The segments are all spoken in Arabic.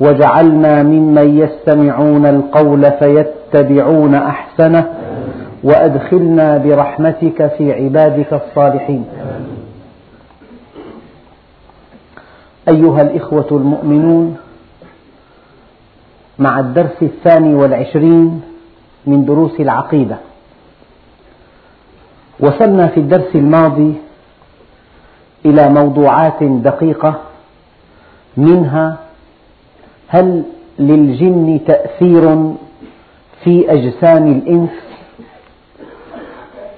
واجعلنا ممن يستمعون القول فيتبعون أحسنه وأدخلنا برحمتك في عبادك الصالحين. أيها الإخوة المؤمنون مع الدرس الثاني والعشرين من دروس العقيدة وصلنا في الدرس الماضي إلى موضوعات دقيقة منها هل للجن تأثير في أجسام الإنس؟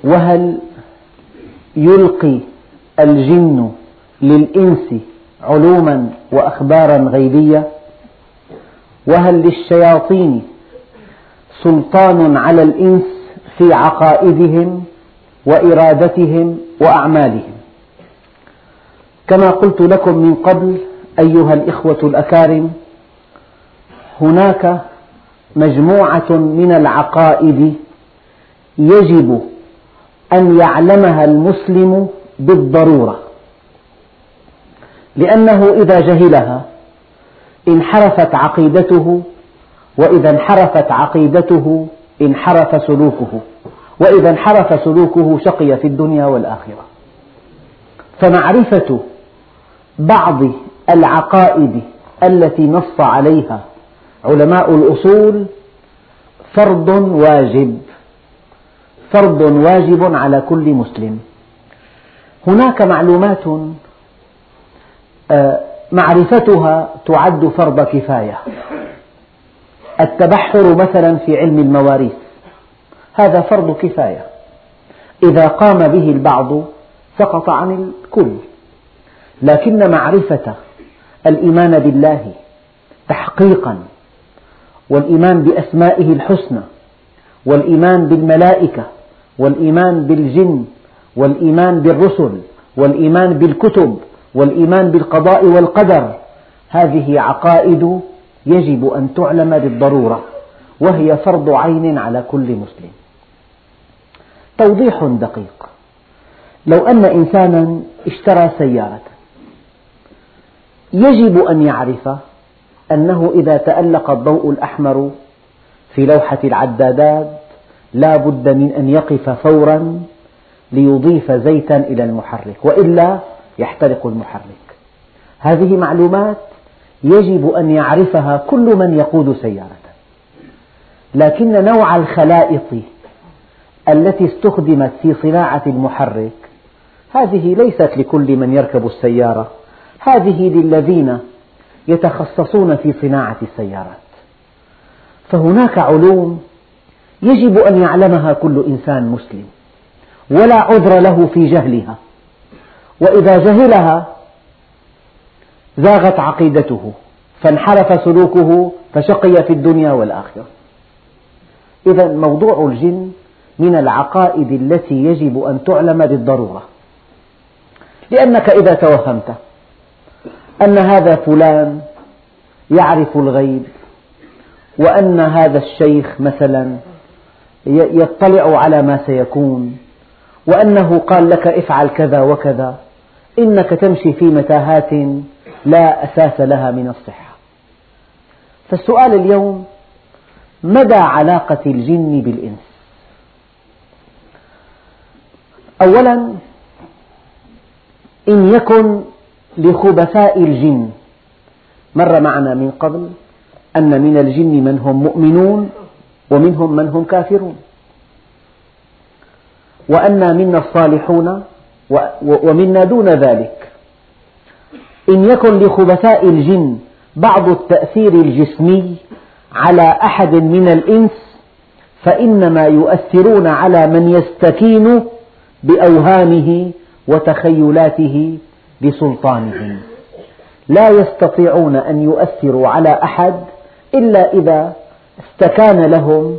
وهل يلقي الجن للإنس علوما وأخبارا غيبية؟ وهل للشياطين سلطان على الإنس في عقائدهم وإرادتهم وأعمالهم؟ كما قلت لكم من قبل أيها الإخوة الأكارم هناك مجموعة من العقائد يجب أن يعلمها المسلم بالضرورة لأنه إذا جهلها انحرفت عقيدته وإذا انحرفت عقيدته انحرف سلوكه وإذا انحرف سلوكه شقي في الدنيا والآخرة. فمعرفة بعض العقائد التي نص عليها علماء الأصول فرض واجب. فرض واجب على كل مسلم. هناك معلومات آه، معرفتها تعد فرض كفاية. التبحر مثلا في علم المواريث هذا فرض كفاية. إذا قام به البعض سقط عن الكل. لكن معرفة الإيمان بالله تحقيقا والإيمان بأسمائه الحسنى والإيمان بالملائكة والإيمان بالجن والإيمان بالرسل والإيمان بالكتب والإيمان بالقضاء والقدر. هذه عقائد يجب أن تعلم بالضرورة وهي فرض عين على كل مسلم. توضيح دقيق. لو أن إنسانا اشترى سيارة يجب أن يعرف أنه إذا تألق الضوء الأحمر في لوحة العدادات لا بد من أن يقف فورا ليضيف زيتا إلى المحرك وإلا يحترق المحرك. هذه معلومات يجب أن يعرفها كل من يقود سيارة لكن نوع الخلائط التي استخدمت في صناعة المحرك هذه ليست لكل من يركب السيارة هذه للذين يتخصصون في صناعة السيارات. فهناك علوم يجب أن يعلمها كل إنسان مسلم ولا عذر له في جهلها. وإذا جهلها زاغت عقيدته فانحرف سلوكه فشقي في الدنيا والآخرة. إذا موضوع الجن من العقائد التي يجب أن تعلم بالضرورة لأنك إذا توهمت أن هذا فلان يعرف الغيب وأن هذا الشيخ مثلا يطلع على ما سيكون وأنه قال لك افعل كذا وكذا إنك تمشي في متاهات لا أساس لها من الصحة. فالسؤال اليوم مدى علاقة الجن بالإنس؟ أولا إن يكن لخبثاء الجن. مر معنا من قبل أن من الجن من هم مؤمنون ومنهم من هم كافرون. وأنا منا الصالحون ومنا دون ذلك. إن يكن لخبثاء الجن بعض التأثير الجسمي على أحد من الإنس فإنما يؤثرون على من يستكين بأوهامه وتخيلاته بسلطانهم. لا يستطيعون أن يؤثروا على أحد إلا إذا استكان لهم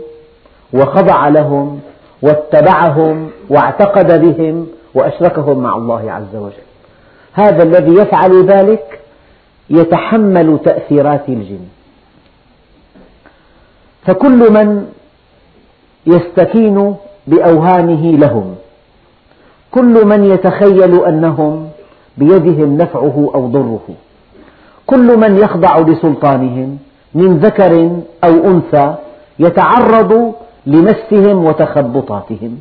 وخضع لهم واتبعهم واعتقد بهم وأشركهم مع الله عز وجل. هذا الذي يفعل ذلك يتحمل تأثيرات الجن. فكل من يستكين بأوهامه لهم كل من يتخيل أنهم بيدهم نفعه أو ضره. كل من يخضع لسلطانهم من ذكر أو أنثى يتعرض لمسهم وتخبطاتهم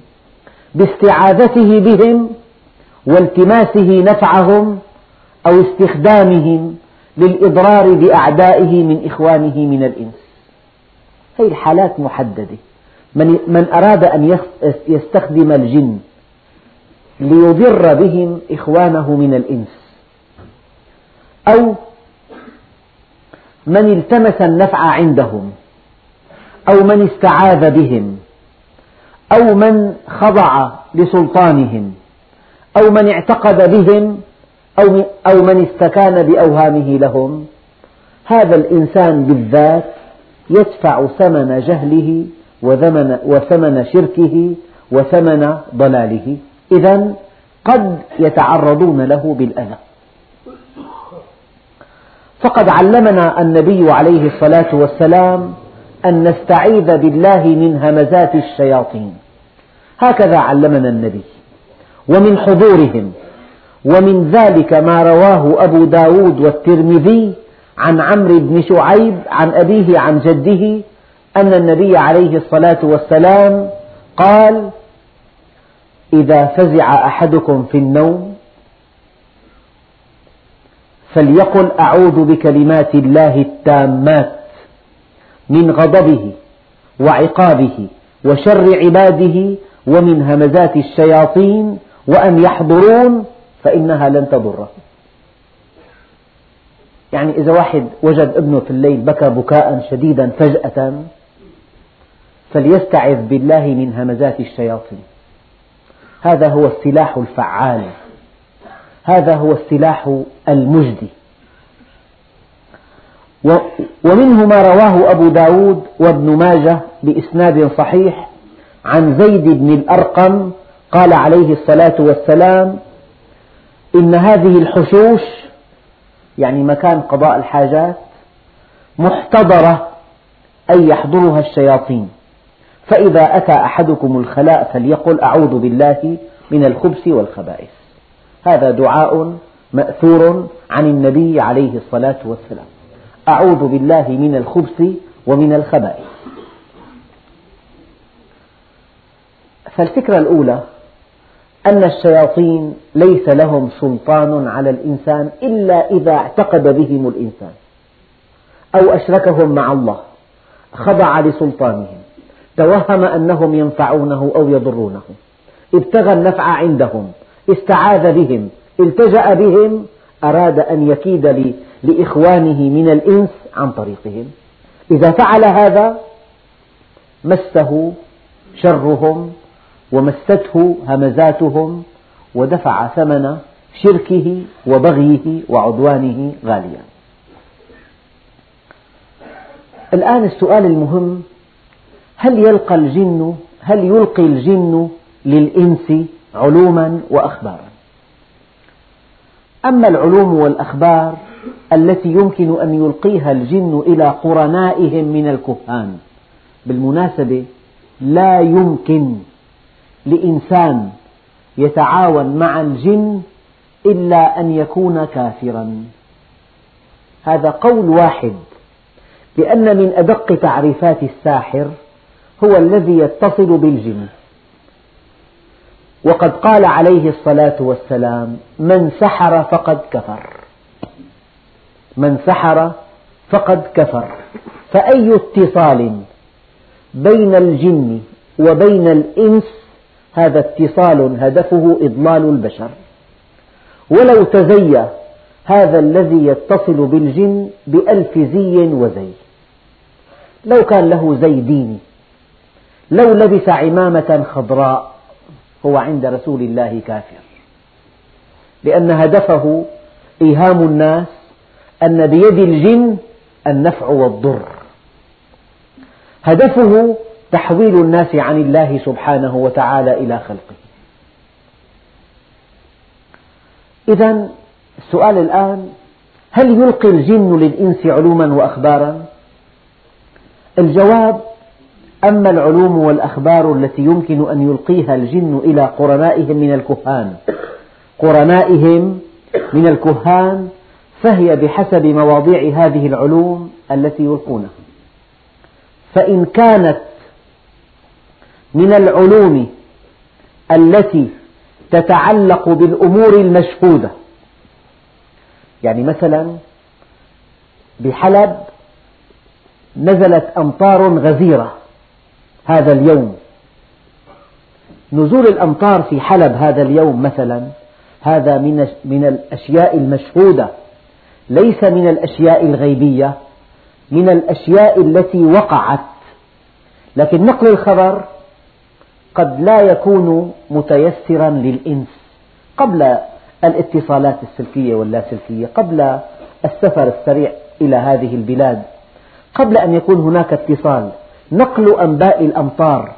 باستعاذته بهم والتماسه نفعهم أو استخدامهم للإضرار بأعدائه من إخوانه من الإنس. هذه الحالات محددة. من أراد أن يستخدم الجن ليضر بهم إخوانه من الإنس. أو من التمس النفع عندهم أو من استعاذ بهم أو من خضع لسلطانهم أو من اعتقد بهم أو من استكان بأوهامه لهم. هذا الإنسان بالذات يدفع ثمن جهله وثمن شركه وثمن ضلاله. إذا قد يتعرضون له بالأذى. فقد علمنا النبي عليه الصلاة والسلام أن نستعيذ بالله من همزات الشياطين. هكذا علمنا النبي. ومن حضورهم. ومن ذلك ما رواه أبو داود والترمذي عن عمرو بن شعيب عن أبيه عن جده أن النبي عليه الصلاة والسلام قال إذا فزع أحدكم في النوم فليقل أعوذ بكلمات الله التامات من غضبه وعقابه وشر عباده ومن همزات الشياطين وأن يحضرون فإنها لن تضره يعني إذا واحد وجد ابنه في الليل بكى بكاء شديدا فجأة فليستعذ بالله من همزات الشياطين. هذا هو السلاح الفعال. هذا هو السلاح المجدي. ومنه ما رواه أبو داود وابن ماجه بإسناد صحيح عن زيد بن الأرقم قال عليه الصلاة والسلام إن هذه الحشوش يعني مكان قضاء الحاجات محتضرة أي يحضرها الشياطين. فإذا أتى أحدكم الخلاء فليقل أعوذ بالله من الخبث والخبائث. هذا دعاء مأثور عن النبي عليه الصلاة والسلام. أعوذ بالله من الخبث ومن الخبائث. فالفكرة الأولى أن الشياطين ليس لهم سلطان على الإنسان إلا إذا اعتقد بهم الإنسان أو أشركهم مع الله خضع لسلطانهم. توهم أنهم ينفعونه أو يضرونه. ابتغى النفع عندهم استعاذ بهم التجأ بهم أراد أن يكيد لإخوانه من الإنس عن طريقهم. إذا فعل هذا مسه شرهم ومسته همزاتهم ودفع ثمن شركه وبغيه وعدوانه غاليا. الآن السؤال المهم هل يلقى الجن هل يلقي الجن للإنس علوما وأخبارا؟ أما العلوم والأخبار التي يمكن أن يلقيها الجن إلى قرنائهم من الكهان بالمناسبة لا يمكن لإنسان يتعاون مع الجن إلا أن يكون كافرا. هذا قول واحد لأن من أدق تعريفات الساحر هو الذي يتصل بالجن. وقد قال عليه الصلاة والسلام من سحر فقد كفر. من سحر فقد كفر. فأي اتصال بين الجن وبين الإنس؟ هذا اتصال هدفه إضلال البشر. ولو تزي هذا الذي يتصل بالجن بألف زي وزي. لو كان له زي ديني لو لبس عمامة خضراء هو عند رسول الله كافر. لأن هدفه إيهام الناس أن بيد الجن النفع والضر. هدفه تحويل الناس عن الله سبحانه وتعالى إلى خلقه. إذا السؤال الآن هل يلقي الجن للإنس علوما وأخبارا؟ الجواب أما العلوم والأخبار التي يمكن أن يلقيها الجن إلى قرنائهم من الكهان. قرنائهم من الكهان فهي بحسب مواضيع هذه العلوم التي يلقونها. فإن كانت من العلوم التي تتعلق بالأمور المشهودة يعني مثلا بحلب نزلت أمطار غزيرة. هذا اليوم. نزول الأمطار في حلب هذا اليوم مثلا هذا من من الأشياء المشهودة. ليس من الأشياء الغيبية من الأشياء التي وقعت. لكن نقل الخبر قد لا يكون متيسرا للإنس. قبل الاتصالات السلكية واللاسلكية قبل السفر السريع إلى هذه البلاد قبل أن يكون هناك اتصال. نقل أنباء الأمطار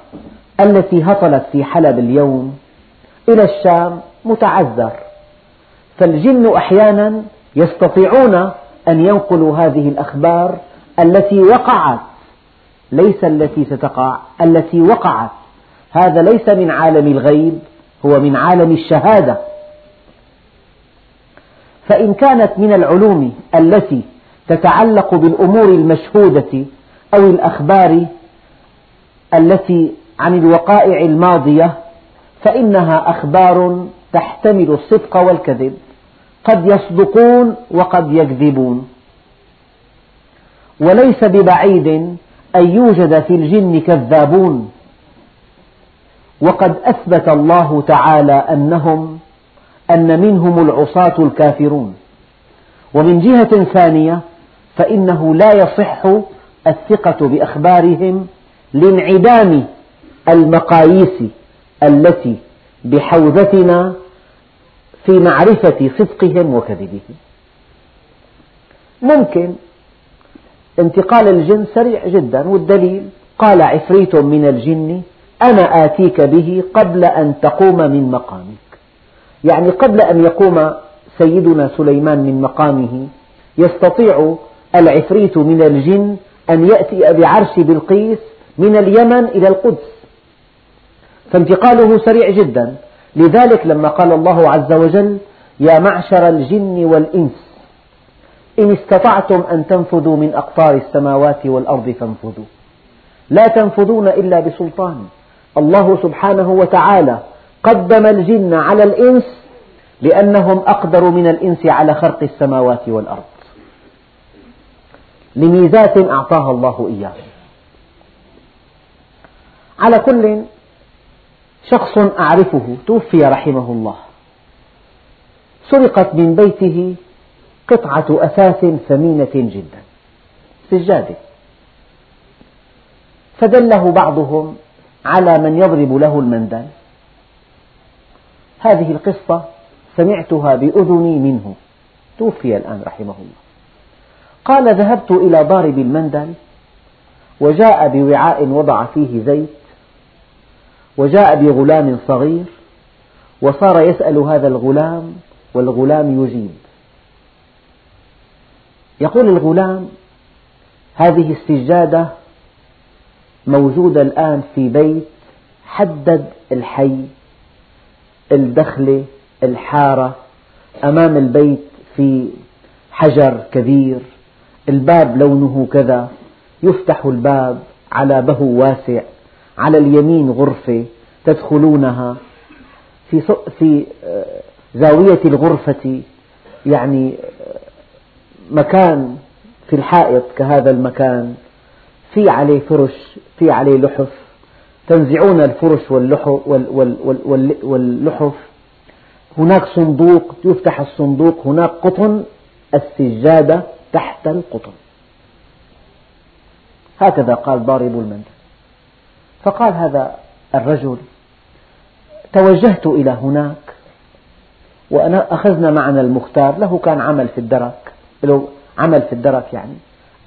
التي هطلت في حلب اليوم إلى الشام متعذر. فالجن أحيانا يستطيعون أن ينقلوا هذه الأخبار التي وقعت ليس التي ستقع التي وقعت. هذا ليس من عالم الغيب هو من عالم الشهادة. فإن كانت من العلوم التي تتعلق بالأمور المشهودة أو الأخبار التي عن الوقائع الماضية فإنها أخبار تحتمل الصدق والكذب. قد يصدقون وقد يكذبون. وليس ببعيد أن يوجد في الجن كذابون. وقد أثبت الله تعالى أنهم أن منهم العصاة الكافرون. ومن جهة ثانية فإنه لا يصح الثقة بأخبارهم لانعدام المقاييس التي بحوزتنا في معرفة صدقهم وكذبهم. ممكن انتقال الجن سريع جدا والدليل قال عفريت من الجن أنا آتيك به قبل أن تقوم من مقامك. يعني قبل أن يقوم سيدنا سليمان من مقامه يستطيع العفريت من الجن أن يأتي بعرش بلقيس من اليمن إلى القدس. فانتقاله سريع جدا. لذلك لما قال الله عز وجل يا معشر الجن والإنس إن استطعتم أن تنفذوا من أقطار السماوات والأرض فانفذوا. لا تنفذون إلا بسلطان. الله سبحانه وتعالى قدم الجن على الإنس لأنهم أقدر من الإنس على خرق السماوات والأرض. لميزات أعطاها الله إياهم على كل شخص أعرفه توفي رحمه الله. سرقت من بيته قطعة أثاث ثمينة جدا سجادة فدله بعضهم على من يضرب له المندل. هذه القصة سمعتها بأذني منه. توفي الآن رحمه الله. قال ذهبت إلى ضارب المندل وجاء بوعاء وضع فيه زيت وجاء بغلام صغير وصار يسأل هذا الغلام والغلام يجيب. يقول الغلام هذه السجادة موجودة الآن في بيت حدد الحي الدخلة الحارة أمام البيت في حجر كبير الباب لونه كذا يفتح الباب على بهو واسع. على اليمين غرفة تدخلونها. في في آه، زاوية الغرفة يعني آه، مكان في الحائط كهذا المكان. في عليه فرش في عليه لحف. تنزعون الفرش واللحف. هناك صندوق يفتح الصندوق هناك قطن السجادة تحت القطن. هكذا قال ضارب المندل فقال هذا الرجل توجهت إلى هناك وأنا أخذنا معنا المختار له كان عمل في الدرك له عمل في الدرك يعني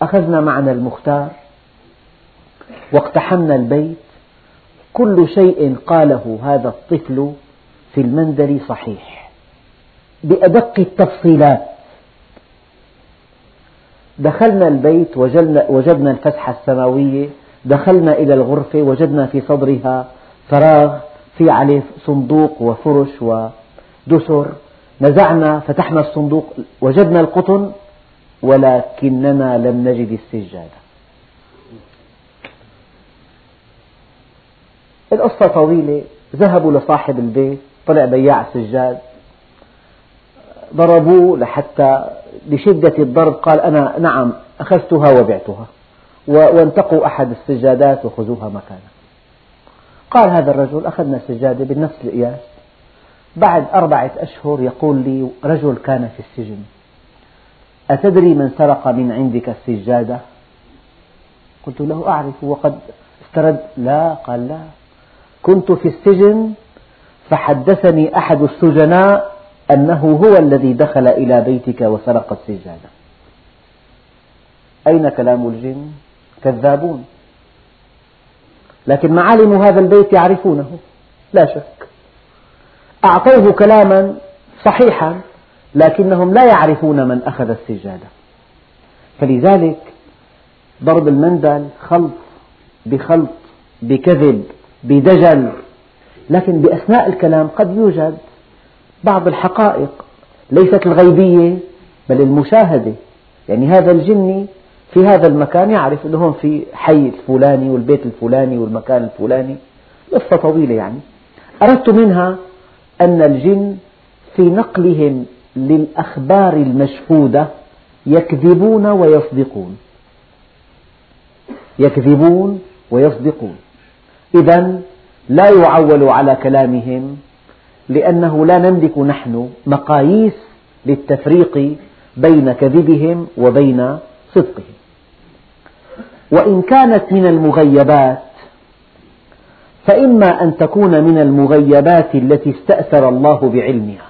أخذنا معنا المختار واقتحمنا البيت كل شيء قاله هذا الطفل في المندل صحيح بأدق التفصيلات. دخلنا البيت وجدنا الفتحة السماوية دخلنا إلى الغرفة وجدنا في صدرها فراغ في عليه صندوق وفرش ودسر. نزعنا فتحنا الصندوق وجدنا القطن ولكننا لم نجد السجادة. القصة طويلة ذهبوا لصاحب البيت طلع بياع سجاد. ضربوه لحتى لشدة الضرب قال أنا نعم أخذتها وبعتها. وانتقوا أحد السجادات وخذوها مكانها قال هذا الرجل أخذنا سجادة بنفس القياس بعد أربعة أشهر يقول لي رجل كان في السجن أتدري من سرق من عندك السجادة؟ قلت له أعرف وقد استرد. لا قال لا. كنت في السجن فحدثني أحد السجناء أنه هو الذي دخل إلى بيتك وسرق السجادة. أين كلام الجن؟ كذابون لكن معالم هذا البيت يعرفونه لا شك. أعطوه كلاما صحيحا لكنهم لا يعرفون من أخذ السجادة. فلذلك ضرب المندل خلط بخلط بكذب بدجل. لكن بأثناء الكلام قد يوجد بعض الحقائق ليست الغيبية بل المشاهدة. يعني هذا الجني في هذا المكان يعرف أنه هون في حي الفلاني والبيت الفلاني والمكان الفلاني. قصة طويلة يعني. أردت منها أن الجن في نقلهم للأخبار المشهودة يكذبون ويصدقون. يكذبون ويصدقون. إذا لا يعول على كلامهم لأنه لا نملك نحن مقاييس للتفريق بين كذبهم وبين صدقهم. وإن كانت من المغيبات فإما أن تكون من المغيبات التي استأثر الله بعلمها.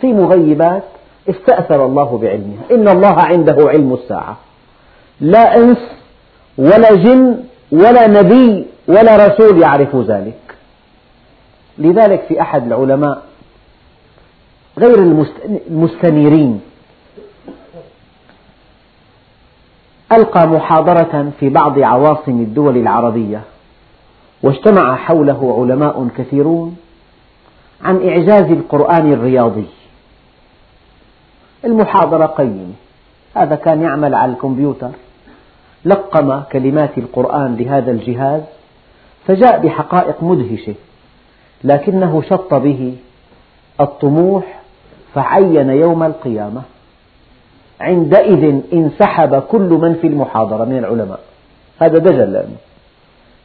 في مغيبات استأثر الله بعلمها. إن الله عنده علم الساعة. لا إنس ولا جن ولا نبي ولا رسول يعرف ذلك. لذلك في أحد العلماء غير المستنيرين ألقى محاضرة في بعض عواصم الدول العربية واجتمع حوله علماء كثيرون عن إعجاز القرآن الرياضي. المحاضرة قيمة. هذا كان يعمل على الكمبيوتر. لقم كلمات القرآن لهذا الجهاز فجاء بحقائق مدهشة لكنه شط به الطموح فعين يوم القيامة. عندئذ انسحب كل من في المحاضرة من العلماء. هذا دجل لأنه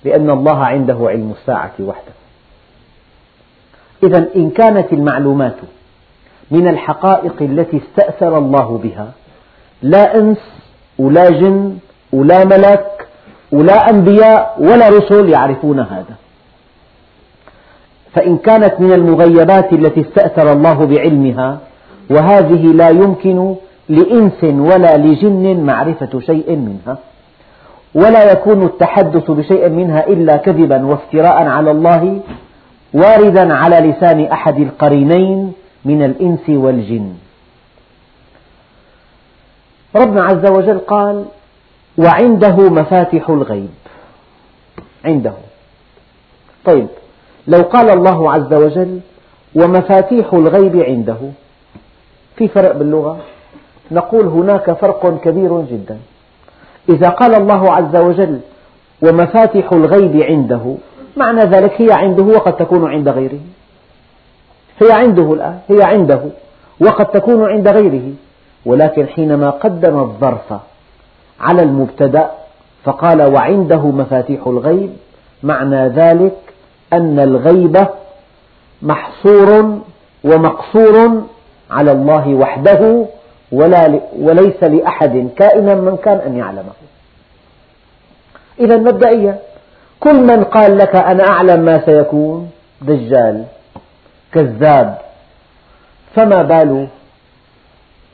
لأن الله عنده علم الساعة وحده. إذا إن كانت المعلومات من الحقائق التي استأثر الله بها لا إنس ولا جن ولا ملك ولا أنبياء ولا رسل يعرفون هذا. فإن كانت من المغيبات التي استأثر الله بعلمها وهذه لا يمكن لإنس ولا لجن معرفة شيء منها. ولا يكون التحدث بشيء منها إلا كذبا وافتراء على الله واردا على لسان أحد القرينين من الإنس والجن. ربنا عز وجل قال وعنده مفاتح الغيب. عنده. طيب لو قال الله عز وجل ومفاتيح الغيب عنده في فرق باللغة؟ نقول هناك فرق كبير جدا. إذا قال الله عز وجل ومفاتح الغيب عنده معنى ذلك هي عنده وقد تكون عند غيره. هي عنده الآن هي عنده وقد تكون عند غيره. ولكن حينما قدم الظرف على المبتدأ فقال وعنده مفاتيح الغيب معنى ذلك أن الغيب محصور ومقصور على الله وحده ولا وليس لأحد كائنا من كان أن يعلمه. إذا مبدئيا كل من قال لك أنا أعلم ما سيكون دجال كذاب فما بال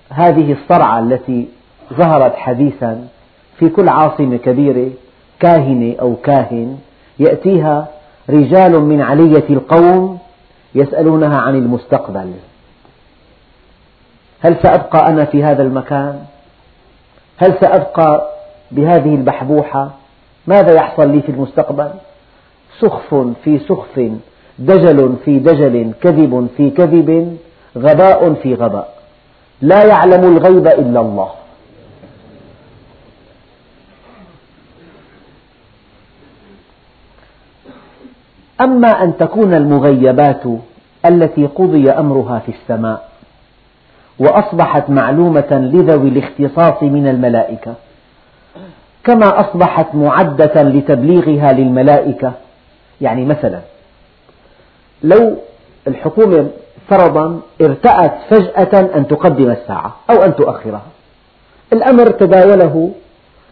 هذه الصرعة التي ظهرت حديثا في كل عاصمة كبيرة كاهنة أو كاهن يأتيها رجال من علية القوم يسألونها عن المستقبل. هل سأبقى أنا في هذا المكان؟ هل سأبقى بهذه البحبوحة؟ ماذا يحصل لي في المستقبل؟ سخف في سخف دجل في دجل كذب في كذب غباء في غباء لا يعلم الغيب إلا الله أما أن تكون المغيبات التي قضي أمرها في السماء وأصبحت معلومة لذوي الاختصاص من الملائكة. كما أصبحت معدة لتبليغها للملائكة. يعني مثلا لو الحكومة فرضا ارتأت فجأة أن تقدم الساعة أو أن تؤخرها الأمر تداوله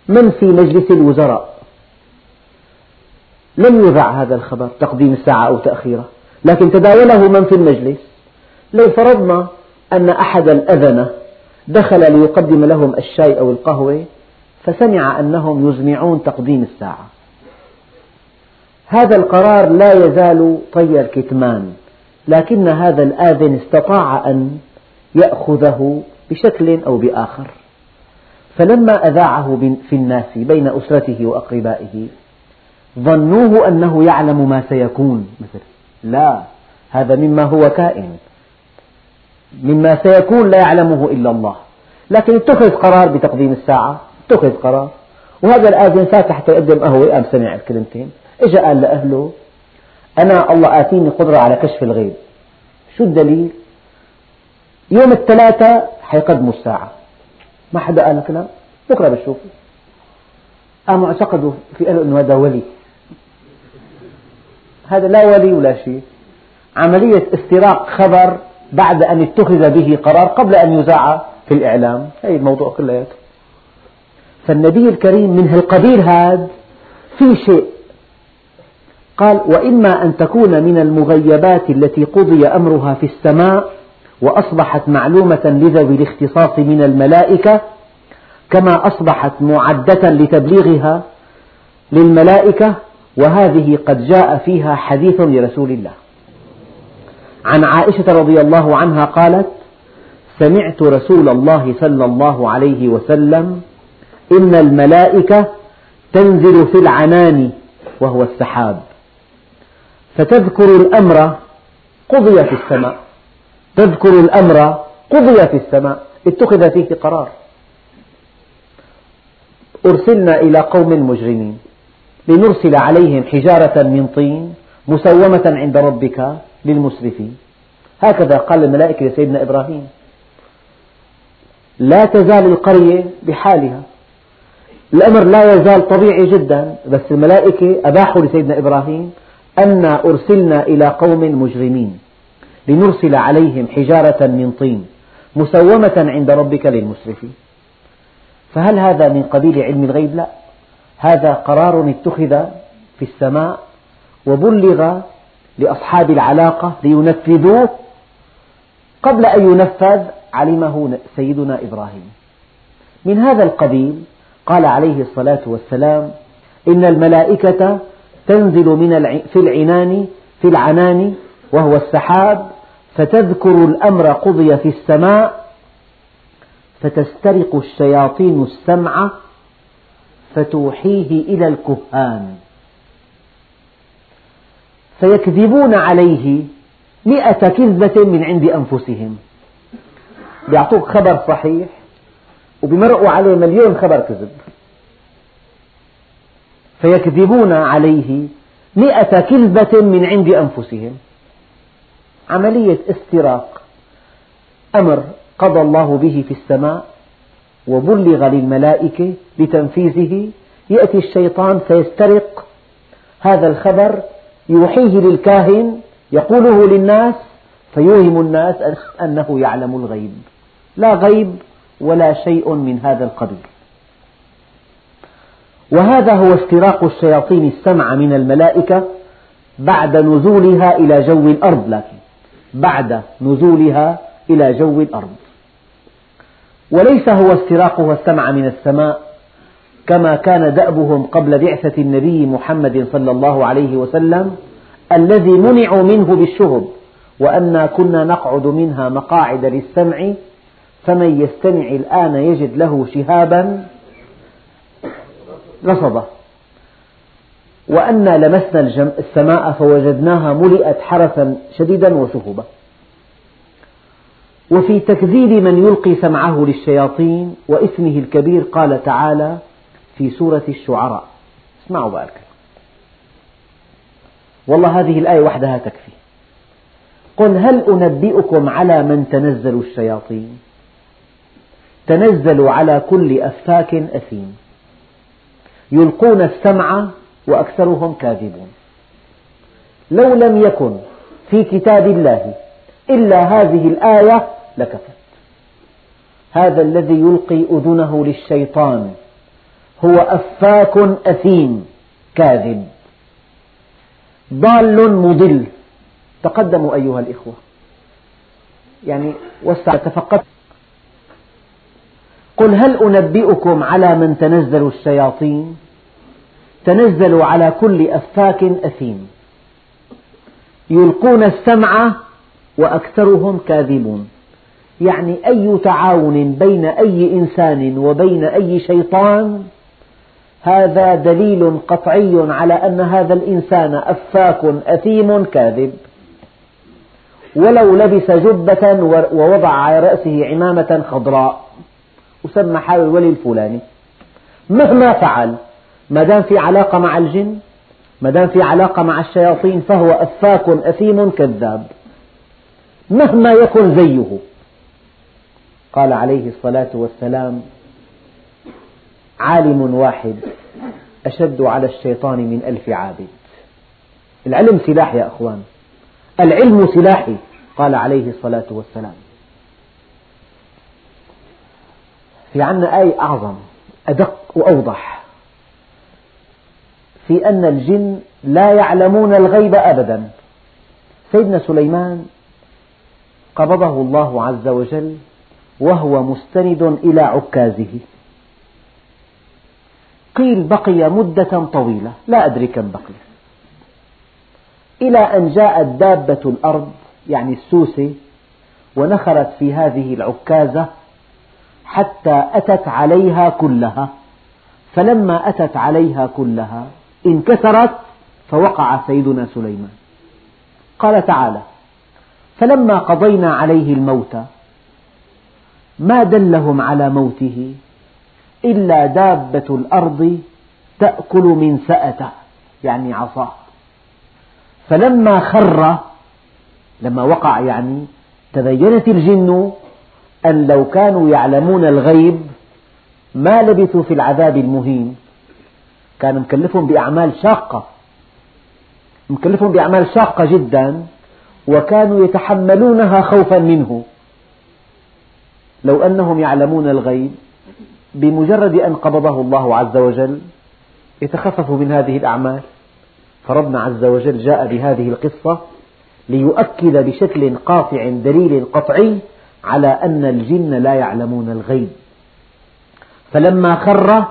من في مجلس الوزراء. لم يذع هذا الخبر تقديم الساعة أو تأخيرها لكن تداوله من في المجلس. لو فرضنا أن أحد الأذنة دخل ليقدم لهم الشاي أو القهوة فسمع أنهم يزمعون تقديم الساعة. هذا القرار لا يزال طي الكتمان لكن هذا الآذن استطاع أن يأخذه بشكل أو بآخر. فلما أذاعه في الناس بين أسرته وأقربائه ظنوه أنه يعلم ما سيكون. مثل لا هذا مما هو كائن. مما سيكون لا يعلمه إلا الله. لكن اتخذ قرار بتقديم الساعة اتخذ قرار. وهذا الآذن فاتح يقدم قهوة قام سمع الكلمتين. إجا قال لأهله أنا الله آتيني قدرة على كشف الغيب. شو الدليل؟ يوم الثلاثاء حيقدموا الساعة. ما حدا قال لك لا؟ بكرة بتشوفوا قاموا اعتقدوا في قالوا أنه هذا ولي؟ هذا لا ولي ولا شيء. عملية استراق خبر بعد أن اتخذ به قرار قبل أن يذاع في الإعلام. هي الموضوع كلياته فالنبي الكريم من هالقبيل هذا في شيء. قال وإما أن تكون من المغيبات التي قضي أمرها في السماء وأصبحت معلومة لذوي الاختصاص من الملائكة كما أصبحت معدة لتبليغها للملائكة وهذه قد جاء فيها حديث لرسول الله. عن عائشة رضي الله عنها قالت سمعت رسول الله صلى الله عليه وسلم إن الملائكة تنزل في العنان وهو السحاب فتذكر الأمر قضي في السماء تذكر الأمر قضي في السماء اتخذ فيه قرار. أرسلنا إلى قوم مجرمين لنرسل عليهم حجارة من طين مسومة عند ربك للمسرفين. هكذا قال الملائكة لسيدنا إبراهيم. لا تزال القرية بحالها. الأمر لا يزال طبيعي جدا بس الملائكة أباحوا لسيدنا إبراهيم أنا أرسلنا إلى قوم مجرمين. لنرسل عليهم حجارة من طين مسومة عند ربك للمسرفين. فهل هذا من قبيل علم الغيب؟ لا. هذا قرار اتخذ في السماء وبلغ لأصحاب العلاقة لينفذوه قبل أن ينفذ علمه سيدنا إبراهيم. من هذا القبيل قال عليه الصلاة والسلام إن الملائكة تنزل من في العنان في العنان وهو السحاب فتذكر الأمر قضي في السماء فتسترق الشياطين السمع فتوحيه إلى الكهان. فيكذبون عليه مئة كذبة من عند أنفسهم. بيعطوك خبر صحيح وبمرقوا عليه مليون خبر كذب. فيكذبون عليه مئة كذبة من عند أنفسهم. عملية استراق. أمر قضى الله به في السماء وبلغ للملائكة بتنفيذه. يأتي الشيطان فيسترق هذا الخبر يوحيه للكاهن يقوله للناس فيوهم الناس أنه يعلم الغيب. لا غيب ولا شيء من هذا القبيل وهذا هو استراق الشياطين السمع من الملائكة بعد نزولها إلى جو الأرض لكن بعد نزولها إلى جو الأرض. وليس هو استراقها السمع من السماء كما كان دأبهم قبل بعثة النبي محمد صلى الله عليه وسلم الذي منعوا منه بالشهب وأنا كنا نقعد منها مقاعد للسمع فمن يستمع الآن يجد له شهابا رصدا وأنا لمسنا السماء فوجدناها ملئت حرسا شديدا وشهبا. وفي تكذيب من يلقي سمعه للشياطين وإثمه الكبير قال تعالى في سورة الشعراء. اسمعوا بقى الكلام. والله هذه الآية وحدها تكفي. قل هل أنبئكم على من تنزل الشياطين؟ تنزل على كل أفاك أثيم. يلقون السمع وأكثرهم كاذبون. لو لم يكن في كتاب الله إلا هذه الآية لكفت هذا الذي يلقي أذنه للشيطان. هو أفاك أثيم كاذب. ضال مضل. تقدموا أيها الإخوة. يعني وسع تفقد. قل هل أنبئكم على من تنزل الشياطين؟ تنزل على كل أفاك أثيم. يلقون السمع وأكثرهم كاذبون. يعني أي تعاون بين أي إنسان وبين أي شيطان هذا دليل قطعي على أن هذا الإنسان أفاك أثيم كاذب. ولو لبس جبة ووضع على رأسه عمامة خضراء. وسمى حاله الولي الفلاني. مهما فعل ما دام في علاقة مع الجن ما دام في علاقة مع الشياطين فهو أفاك أثيم كذاب. مهما يكن زيه. قال عليه الصلاة والسلام عالم واحد أشد على الشيطان من ألف عابد. العلم سلاح يا أخوان. العلم سلاحي قال عليه الصلاة والسلام. في عنا آية أعظم أدق وأوضح. في أن الجن لا يعلمون الغيب أبدا. سيدنا سليمان قبضه الله عز وجل وهو مستند إلى عكازه. قيل بقي مدة طويلة. لا أدري كم بقي. إلى أن جاءت دابة الأرض يعني السوسة ونخرت في هذه العكازة حتى أتت عليها كلها. فلما أتت عليها كلها انكسرت فوقع سيدنا سليمان. قال تعالى فلما قضينا عليه الموت ما دلهم على موته إلا دابة الأرض تأكل من سأته يعني عصاه فلما خر لما وقع يعني تبينت الجن أن لو كانوا يعلمون الغيب ما لبثوا في العذاب المهين. كان مكلفهم بأعمال شاقة مكلفهم بأعمال شاقة جدا وكانوا يتحملونها خوفا منه. لو أنهم يعلمون الغيب بمجرد أن قبضه الله عز وجل يتخففوا من هذه الأعمال فربنا عز وجل جاء بهذه القصة ليؤكد بشكل قاطع دليل قطعي على أن الجن لا يعلمون الغيب. فلما خر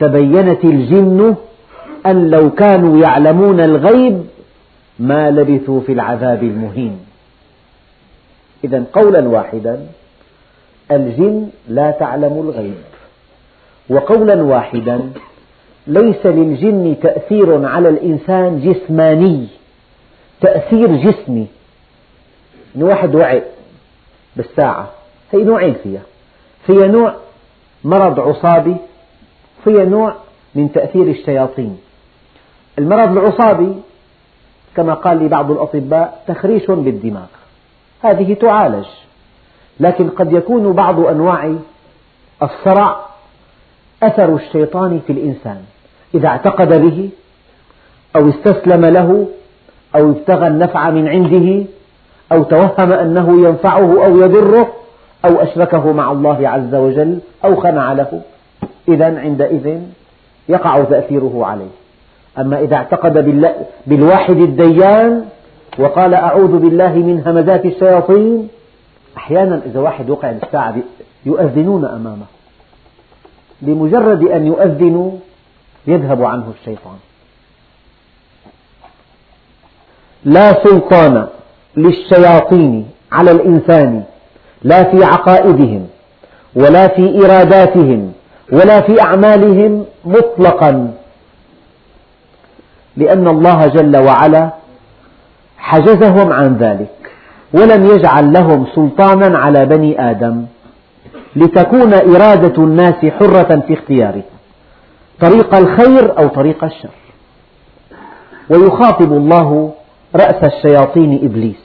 تبينت الجن أن لو كانوا يعلمون الغيب ما لبثوا في العذاب المهين. إذا قولا واحدا الجن لا تعلم الغيب. وقولا واحدا ليس للجن تأثير على الإنسان جسماني تأثير جسمي. إن واحد وعي بالساعة هي نوعين فيها. فيها نوع مرض عصابي فيها نوع من تأثير الشياطين. المرض العصابي كما قال لي بعض الأطباء تخريش بالدماغ. هذه تعالج لكن قد يكون بعض أنواع الصرع أثر الشيطان في الإنسان. إذا اعتقد به أو استسلم له أو ابتغى النفع من عنده أو توهم أنه ينفعه أو يضره أو أشركه مع الله عز وجل أو خنع له إذا عندئذ يقع تأثيره عليه. أما إذا اعتقد بالواحد الديان وقال أعوذ بالله من همزات الشياطين أحيانا إذا واحد وقع بالساعة يؤذنون أمامه. بمجرد أن يؤذنوا يذهب عنه الشيطان. لا سلطان للشياطين على الإنسان لا في عقائدهم ولا في إراداتهم ولا في أعمالهم مطلقا. لأن الله جل وعلا حجزهم عن ذلك ولم يجعل لهم سلطانا على بني آدم. لتكون إرادة الناس حرة في اختياره. طريق الخير أو طريق الشر. ويخاطب الله رأس الشياطين إبليس.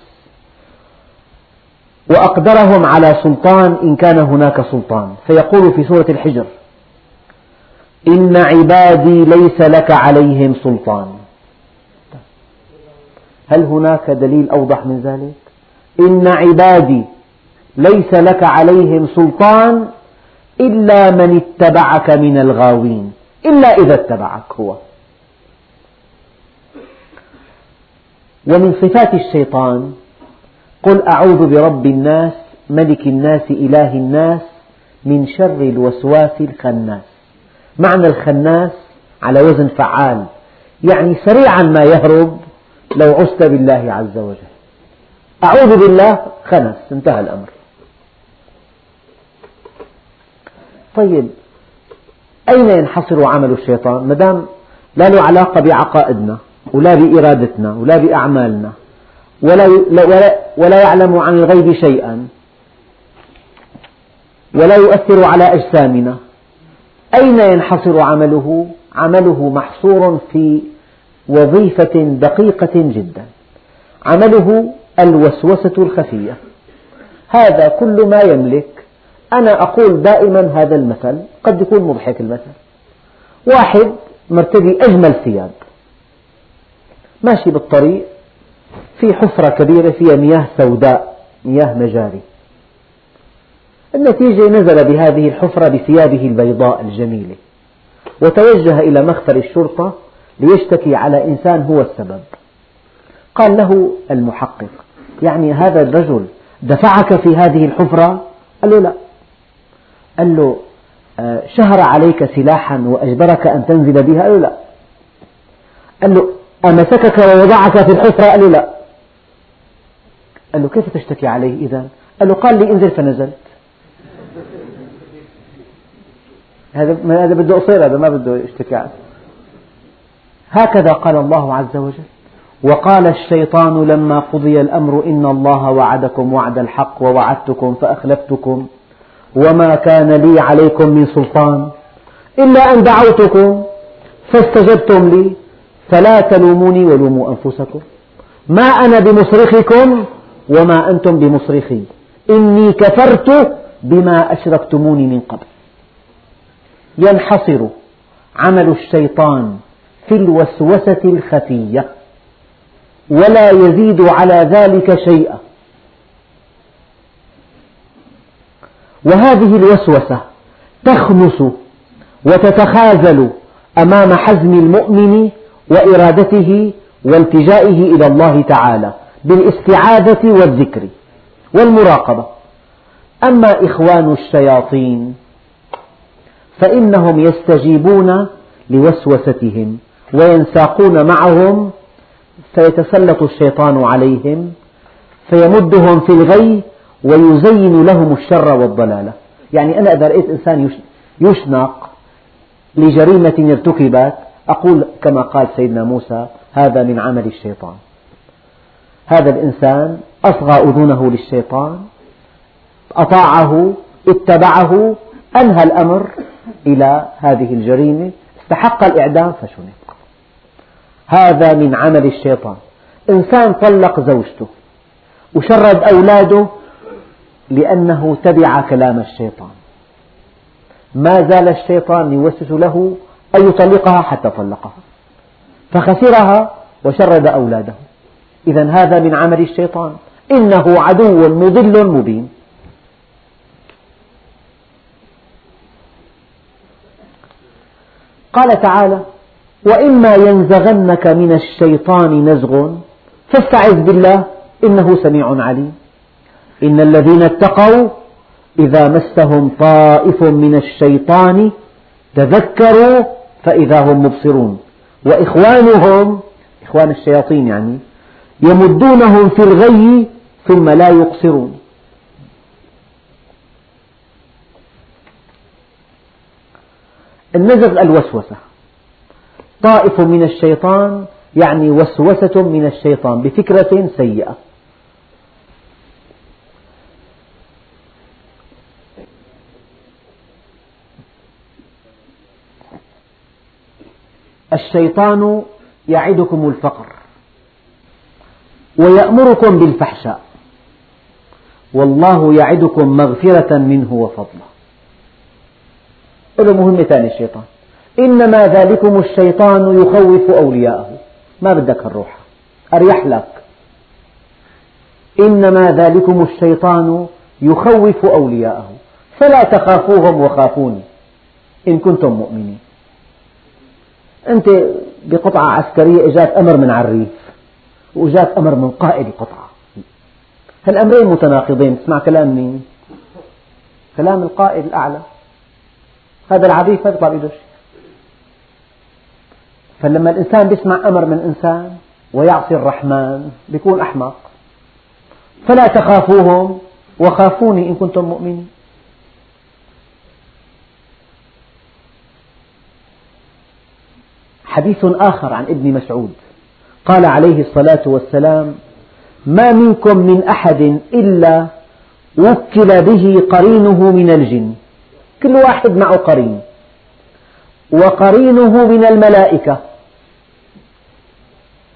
وأقدرهم على سلطان إن كان هناك سلطان. فيقول في سورة الحجر إن عبادي ليس لك عليهم سلطان. هل هناك دليل أوضح من ذلك؟ إن عبادي ليس لك عليهم سلطان إلا من اتبعك من الغاوين إلا إذا اتبعك هو. ومن صفات الشيطان قل أعوذ برب الناس ملك الناس إله الناس من شر الوسواس الخناس. معنى الخناس على وزن فعال يعني سريعا ما يهرب لو عزت بالله عز وجل. أعوذ بالله خنس انتهى الأمر. طيب أين ينحصر عمل الشيطان؟ مدام لا له علاقة بعقائدنا ولا بإرادتنا ولا بأعمالنا ولا, ولا يعلم عن الغيب شيئا ولا يؤثر على أجسامنا. أين ينحصر عمله؟ عمله محصور في وظيفة دقيقة جدا. عمله الوسوسة الخفية. هذا كل ما يملك أنا أقول دائما هذا المثل قد يكون مضحك المثل. واحد مرتدي أجمل ثياب. ماشي بالطريق في حفرة كبيرة فيها مياه سوداء مياه مجاري. النتيجة نزل بهذه الحفرة بثيابه البيضاء الجميلة. وتوجه إلى مخفر الشرطة ليشتكي على إنسان هو السبب. قال له المحقق يعني هذا الرجل دفعك في هذه الحفرة؟ قال له لا. قال له آه، شهر عليك سلاحا وأجبرك أن تنزل بها قال له لا. قال له أمسكك ووضعك في الحفرة؟ قال له لا. قال له كيف تشتكي عليه إذا قال له قال لي انزل فنزلت. هذا هذا بده قصير هذا ما بده يشتكي هكذا قال الله عز وجل. وقال الشيطان لما قضي الأمر إن الله وعدكم وعد الحق ووعدتكم فأخلفتكم. وما كان لي عليكم من سلطان إلا أن دعوتكم فاستجبتم لي فلا تلوموني ولوموا أنفسكم. ما أنا بمصرخكم وما أنتم بمصرخي. إني كفرت بما أشركتموني من قبل. ينحصر عمل الشيطان في الوسوسة الخفية ولا يزيد على ذلك شيئا. وهذه الوسوسة تخنس وتتخاذل أمام حزم المؤمن وإرادته والتجائه إلى الله تعالى بالاستعاذة والذكر والمراقبة. أما إخوان الشياطين فإنهم يستجيبون لوسوستهم وينساقون معهم فيتسلط الشيطان عليهم فيمدهم في الغي ويزين لهم الشر والضلالة يعني أنا إذا رأيت إنسان يشنق لجريمة ارتكبت أقول كما قال سيدنا موسى هذا من عمل الشيطان. هذا الإنسان أصغى أذنه للشيطان أطاعه اتبعه أنهى الأمر إلى هذه الجريمة استحق الإعدام فشنق. هذا من عمل الشيطان. إنسان طلق زوجته وشرد أولاده لأنه تبع كلام الشيطان. ما زال الشيطان يوسوس له أن يطلقها حتى طلقها. فخسرها وشرد أولاده. إذا هذا من عمل الشيطان. إنه عدو مضل مبين. قال تعالى وإما ينزغنك من الشيطان نزغ فاستعذ بالله إنه سميع عليم. إن الذين اتقوا إذا مسهم طائف من الشيطان تذكروا فإذا هم مبصرون. وإخوانهم إخوان الشياطين يعني يمدونهم في الغي ثم لا يقصرون. النزغ الوسوسة. طائف من الشيطان يعني وسوسة من الشيطان بفكرة سيئة. الشيطان يعدكم الفقر ويأمركم بالفحشاء والله يعدكم مغفرة منه وفضلا له مهمة ثانية الشيطان. إنما ذلكم الشيطان يخوف أولياءه. ما بدك الروح. أريح لك. إنما ذلكم الشيطان يخوف أولياءه. فلا تخافوهم وخافوني. إن كنتم مؤمنين. أنت بقطعة عسكرية إجاك أمر من عريف وإجاك أمر من قائد القطعة. هالأمرين متناقضين تسمع كلام مين؟ كلام القائد الأعلى. هذا العريف ما يطلع بيده شيء فلما الإنسان يسمع أمر من إنسان ويعصي الرحمن يكون أحمق. فلا تخافوهم وخافوني إن كنتم مؤمنين. حديث آخر عن ابن مسعود. قال عليه الصلاة والسلام ما منكم من أحد إلا وكل به قرينه من الجن كل واحد معه قرين وقرينه من الملائكة.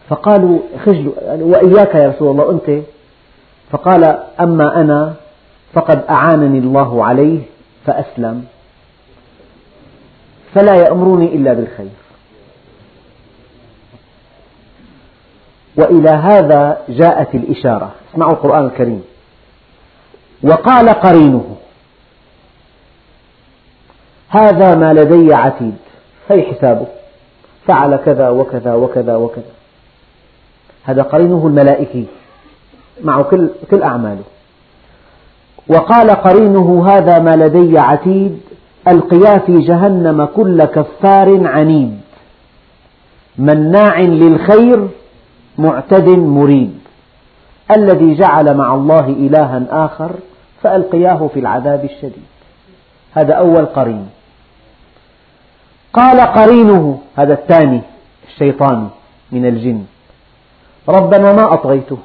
فقالوا خجلوا وإياك يا رسول الله أنت. فقال أما أنا فقد أعانني الله عليه فأسلم فلا يأمرني إلا بالخير. وإلى هذا جاءت الإشارة. اسمعوا القرآن الكريم. وقال قرينه هذا ما لدي عتيد. هي حسابه؟ فعل كذا وكذا وكذا وكذا. هذا قرينه الملائكي. معه كل, كل أعماله. وقال قرينه هذا ما لدي عتيد. ألقيا في جهنم كل كفار عنيد. مناع للخير معتد مريب الذي جعل مع الله إلها آخر فألقياه في العذاب الشديد. هذا أول قرين. قال قرينه هذا الثاني الشيطان من الجن. ربنا ما أطغيته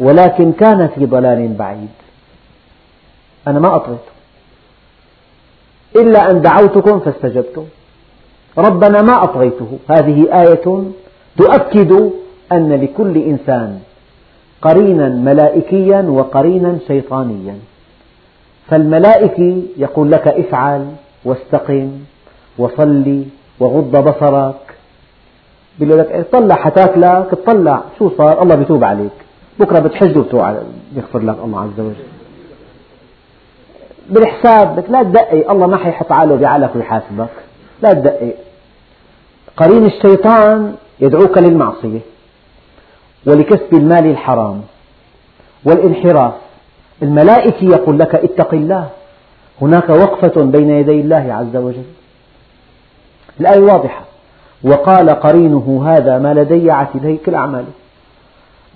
ولكن كان في ضلال بعيد. أنا ما أطغيته. إلا أن دعوتكم فاستجبتم. ربنا ما أطغيته. هذه آية تؤكد أن لكل إنسان قرينا ملائكيا وقرينا شيطانيا. فالملائكي يقول لك افعل واستقم وصلي وغض بصرك. بيقول لك طلع حتاكلك اطلع. شو صار؟ الله بيتوب عليك. بكرة بتحج يغفر لك الله عز وجل. بالحساب لا تدقق. الله ما حيحط عاله بعقلك ويحاسبك. لا تدقق. قرين الشيطان يدعوك للمعصية. ولكسب المال الحرام والانحراف. الملائكة يقول لك اتق الله. هناك وقفة بين يدي الله عز وجل. الآية واضحة. وقال قرينه هذا ما لدي عتيد كل أعماله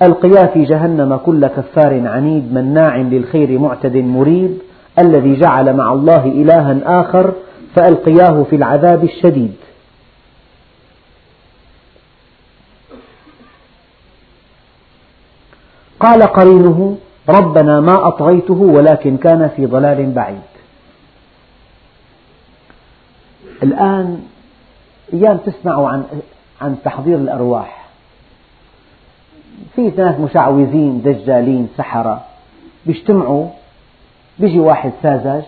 ألقيا في جهنم كل كفار عنيد مناع للخير معتد مريب الذي جعل مع الله إلها آخر فألقياه في العذاب الشديد. قال قرينه ربنا ما أطغيته ولكن كان في ضلال بعيد. الآن أيام تسمعوا عن عن تحضير الأرواح. في ناس مشعوذين دجالين سحرة بيجتمعوا بيجي واحد ساذج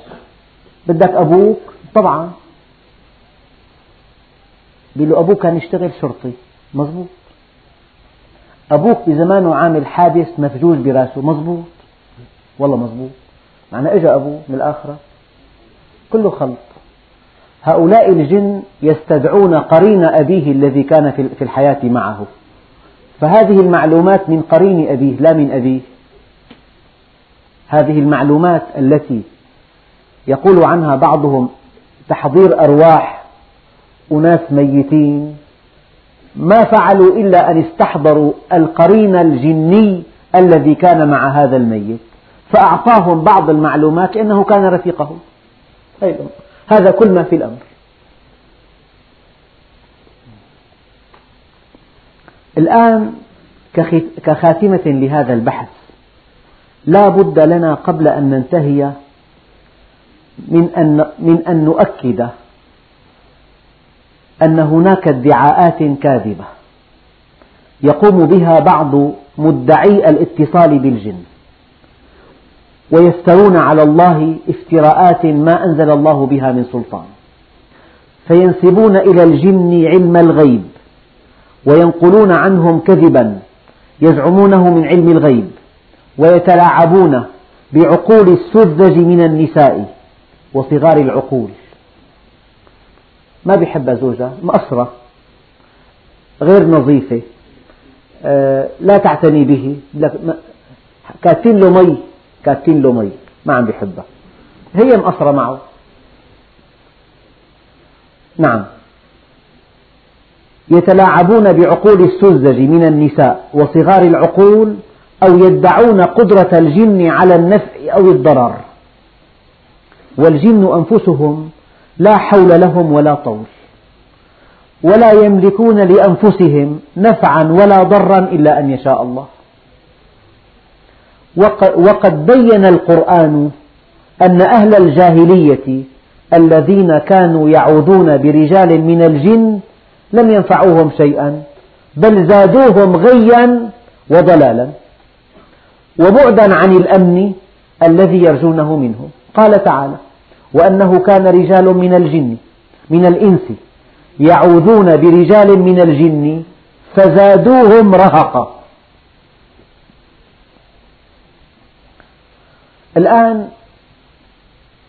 بدك أبوك؟ طبعا. بيقول له أبوك كان يشتغل شرطي. مزبوط أبوك بزمانه عامل حادث مفجوج براسه مزبوط والله مزبوط معنى إجا أبوه من الآخرة. كله خلط. هؤلاء الجن يستدعون قرين أبيه الذي كان في الحياة معه. فهذه المعلومات من قرين أبيه لا من أبيه. هذه المعلومات التي يقول عنها بعضهم تحضير أرواح أناس ميتين ما فعلوا إلا أن استحضروا القرين الجني الذي كان مع هذا الميت. فأعطاهم بعض المعلومات لأنه كان رفيقه هذا كل ما في الأمر. الآن كخاتمة لهذا البحث لا بد لنا قبل أن ننتهي من أن, من أن نؤكد أن هناك ادعاءات كاذبة يقوم بها بعض مدعي الاتصال بالجن ويفترون على الله افتراءات ما أنزل الله بها من سلطان فينسبون إلى الجن علم الغيب وينقلون عنهم كذبا يزعمونه من علم الغيب ويتلاعبون بعقول السذج من النساء وصغار العقول. ما بيحب زوجها مقصرة غير نظيفة آه، لا تعتني به كاتبين له مي كاتبين له مي ما عم بيحبها. هي مقصرة معه. نعم. يتلاعبون بعقول السذج من النساء وصغار العقول أو يدعون قدرة الجن على النفع أو الضرر. والجن أنفسهم لا حول لهم ولا طول. ولا يملكون لأنفسهم نفعا ولا ضرا إلا أن يشاء الله. وقد بين القرآن أن أهل الجاهلية الذين كانوا يعوذون برجال من الجن لم ينفعوهم شيئا بل زادوهم غيا وضلالا. وبعدا عن الأمن الذي يرجونه منه قال تعالى وأنه كان رجال من الجن من الإنس يعوذون برجال من الجن فزادوهم رهقا. الآن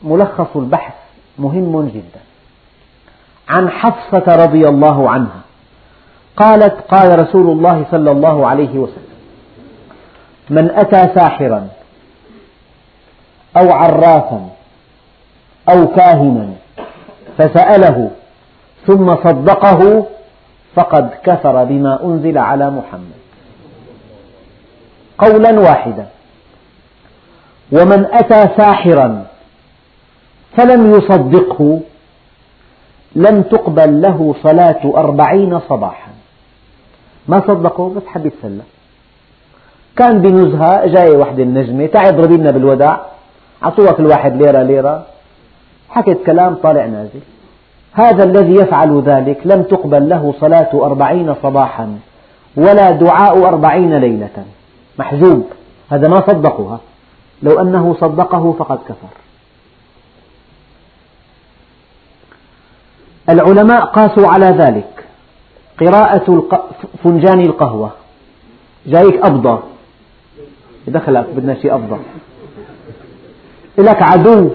ملخص البحث مهم جدا. عن حفصة رضي الله عنها قالت قال رسول الله صلى الله عليه وسلم من أتى ساحرا أو عرافا أو كاهنا فسأله ثم صدقه فقد كفر بما أنزل على محمد. قولا واحدا ومن أتى ساحرا فلم يصدقه لم تقبل له صلاة أربعين صباحا. ما صدقه؟ بس حب يتسلى كان بنزهة جاية وحدة النجمة تعي اضربي لنا بالوداع عطوها كل واحد ليرة ليرة. حكت كلام طالع نازل. هذا الذي يفعل ذلك لم تقبل له صلاة أربعين صباحا ولا دعاء أربعين ليلة. محجوب. هذا ما صدقها لو أنه صدقه فقد كفر. العلماء قاسوا على ذلك. قراءة فنجان القهوة. جايك أبضى. دخلك بدنا شيء أفضل لك عدو.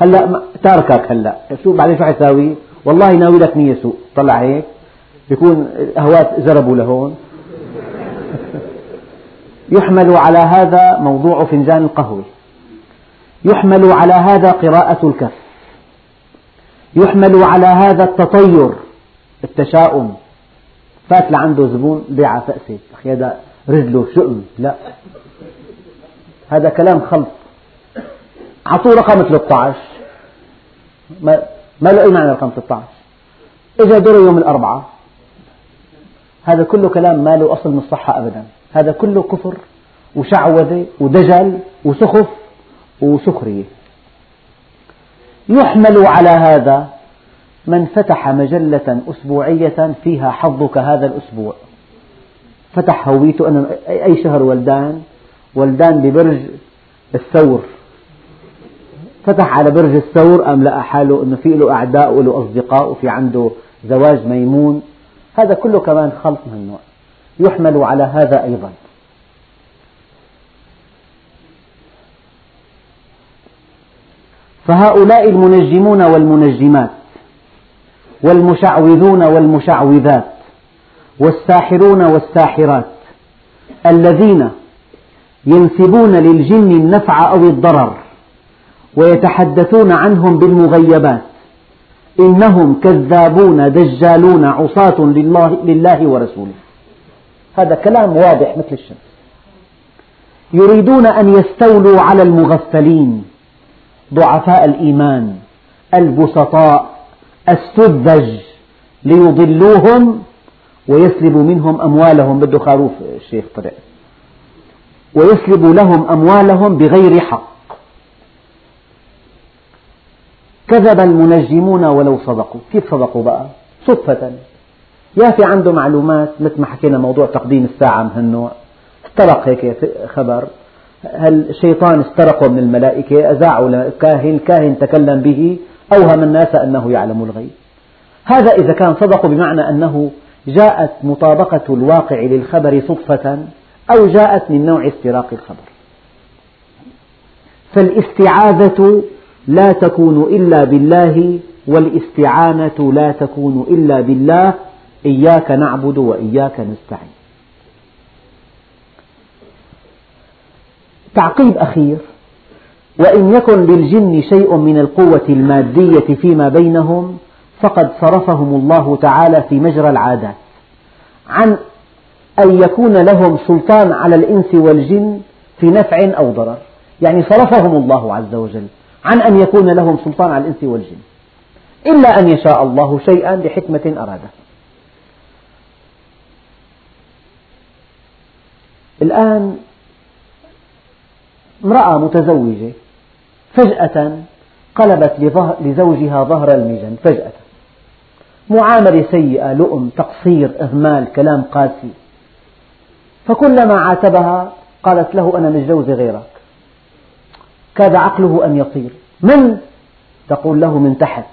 هلا تاركك هلا. شو بعدين شو حيساوي؟ والله ناوي لك نية سوء طلع هيك. بيكون أهوات زربوا لهون. يحمل على هذا موضوع فنجان القهوة. يحمل على هذا قراءة الكف. يحمل على هذا التطير. التشاؤم. فات لعنده زبون بيع فأسة أخي هذا رجله شؤم. لا. هذا كلام خلط. أعطوه رقم 13 ما, ما له أي معنى رقم 16 إجا دوره يوم الأربعاء. هذا كله كلام ما له أصل من الصحة أبدا. هذا كله كفر وشعوذة ودجل وسخف وسخرية. يحمل على هذا من فتح مجلة أسبوعية فيها حظك هذا الأسبوع. فتح هويته أن أي شهر ولدان؟ ولدان ببرج الثور. فتح على برج الثور قام لقى حاله أنه في له أعداء وله أصدقاء وفي عنده زواج ميمون؟ هذا كله كمان خلط من النوع يحمل على هذا أيضا. فهؤلاء المنجمون والمنجمات والمشعوذون والمشعوذات والساحرون والساحرات الذين ينسبون للجن النفع أو الضرر ويتحدثون عنهم بالمغيبات. إنهم كذابون دجالون عصاة لله, لله ورسوله. هذا كلام واضح مثل الشمس. يريدون أن يستولوا على المغفلين. ضعفاء الإيمان البسطاء السذج ليضلوهم ويسلبوا منهم أموالهم. بده خروف الشيخ طلع. ويسلب لهم أموالهم بغير حق. كذب المنجمون ولو صدقوا. كيف صدقوا بقى؟ صدفة. يا في عنده معلومات مثل ما حكينا موضوع تقديم الساعة من هالنوع. استرق هيك خبر. الشيطان استرقه من الملائكة؟ أذاعوا كاهن. كاهن تكلم به. أوهم الناس أنه يعلم الغيب. هذا إذا كان صدقوا بمعنى أنه جاءت مطابقة الواقع للخبر صدفة أو جاءت من نوع استراق الخبر. فالاستعاذة لا تكون إلا بالله والاستعانة لا تكون إلا بالله إياك نعبد وإياك نستعين. تعقيب أخير وإن يكن للجن شيء من القوة المادية فيما بينهم فقد صرفهم الله تعالى في مجرى العادات. عن أن يكون لهم سلطان على الإنس والجن في نفع أو ضرر. يعني صرفهم الله عز وجل. عن أن يكون لهم سلطان على الإنس والجن. إلا أن يشاء الله شيئا لحكمة أرادة. الآن امرأة متزوجة فجأة قلبت لزوجها ظهر المجن فجأة. معاملة سيئة لؤم تقصير إهمال كلام قاسي. فكلما عاتبها قالت له أنا متجوزة غيرك. كاد عقله أن يطير من؟ تقول له من تحت.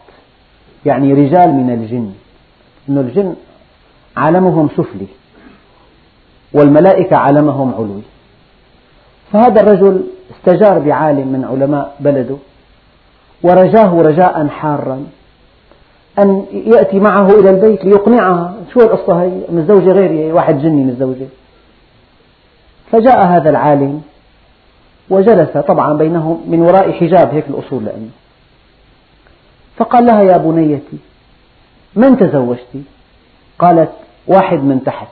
يعني رجال من الجن. أن الجن عالمهم سفلي. والملائكة عالمهم علوي. فهذا الرجل استجار بعالم من علماء بلده. ورجاه رجاء حارا. أن يأتي معه إلى البيت ليقنعها. شو القصة هي متزوجة غيري واحد جني متزوجة فجاء هذا العالم. وجلس طبعا بينهم من وراء حجاب هيك الأصول لأنه فقال لها يا بنيتي من تزوجت قالت واحد من تحت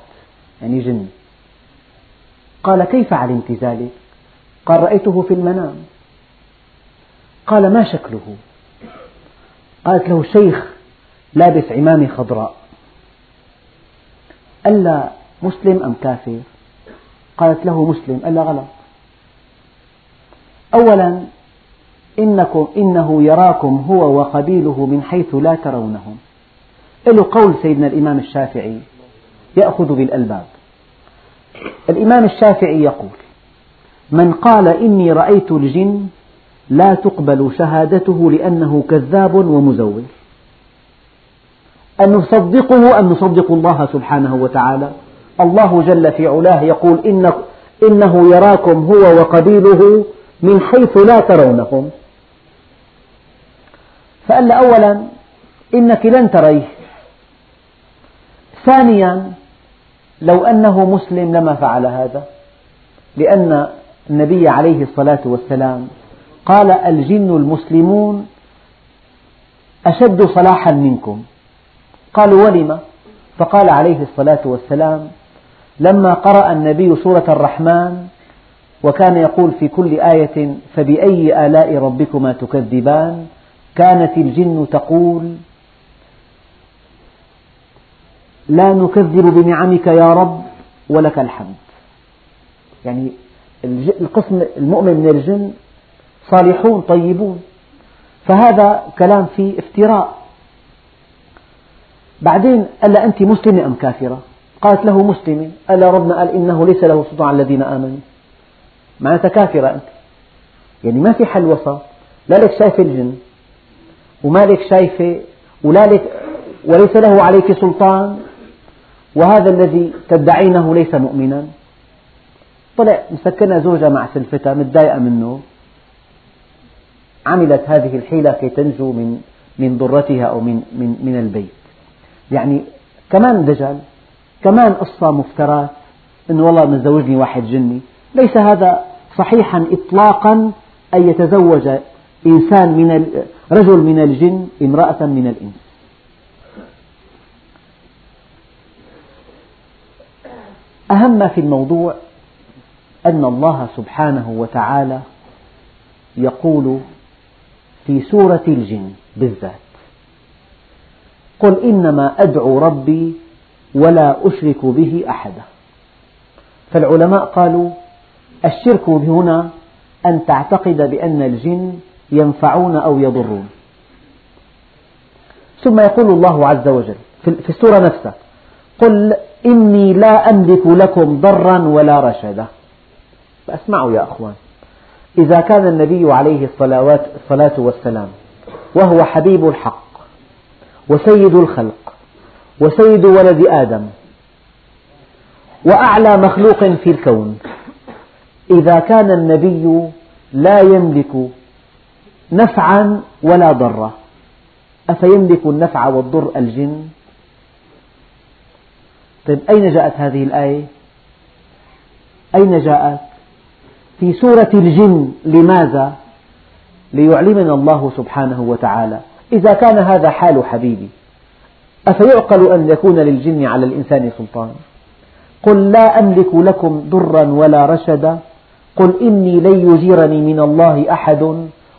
يعني جن قال كيف علمت ذلك؟ قال رأيته في المنام. قال ما شكله؟ قالت له شيخ لابس عمامة خضراء. ألا مسلم أم كافر؟ قالت له مسلم ألا غلط. أولا إنكم إنه يراكم هو وقبيله من حيث لا ترونهم. له قول سيدنا الإمام الشافعي يأخذ بالألباب. الإمام الشافعي يقول من قال إني رأيت الجن لا تقبل شهادته لأنه كذاب ومزور أن نصدقه أن نصدق الله سبحانه وتعالى. الله جل في علاه يقول إن إنه يراكم هو وقبيله من حيث لا ترونهم. فقال أولا إنك لن تريه. ثانيا لو أنه مسلم لما فعل هذا. لأن النبي عليه الصلاة والسلام قال الجن المسلمون أشد صلاحا منكم. قالوا ولم؟ فقال عليه الصلاة والسلام لما قرأ النبي سورة الرحمن وكان يقول في كل آية فبأي آلاء ربكما تكذبان؟ كانت الجن تقول لا نكذب بنعمك يا رب ولك الحمد. يعني القسم المؤمن من الجن صالحون طيبون. فهذا كلام فيه افتراء. بعدين قال أنت مسلمة أم كافرة؟ قالت له مسلمة. قال ربنا قال إنه ليس له سلطان على الذين آمنوا. معناتها كافرة أنت. يعني ما في حل وسط. لا لك شايفة الجن وما لك شايفة ولا لك وليس له عليك سلطان. وهذا الذي تدعينه ليس مؤمنا. طلع مسكنة زوجها مع سلفتها متضايقة منه. عملت هذه الحيلة كي تنجو من من ضرتها أو من من من البيت. يعني كمان دجل كمان قصة مفترات. أنه والله متزوجني واحد جني. ليس هذا صحيحا إطلاقا أن يتزوج إنسان من رجل من الجن امرأة من الإنس. أهم ما في الموضوع أن الله سبحانه وتعالى يقول في سورة الجن بالذات قل إنما أدعو ربي ولا أشرك به أحدا. فالعلماء قالوا الشرك هنا أن تعتقد بأن الجن ينفعون أو يضرون. ثم يقول الله عز وجل في السورة نفسها قل إني لا أملك لكم ضرا ولا رشدا. فأسمعوا يا أخوان إذا كان النبي عليه الصلاة والسلام وهو حبيب الحق وسيد الخلق وسيد ولد آدم وأعلى مخلوق في الكون إذا كان النبي لا يملك نفعا ولا ضرا. أفيملك النفع والضر الجن؟ طيب أين جاءت هذه الآية؟ أين جاءت؟ في سورة الجن لماذا؟ ليعلمنا الله سبحانه وتعالى. إذا كان هذا حال حبيبي أفيعقل أن يكون للجن على الإنسان سلطان؟ قل لا أملك لكم ضرا ولا رشدا. قل إني لن يجيرني من الله أحد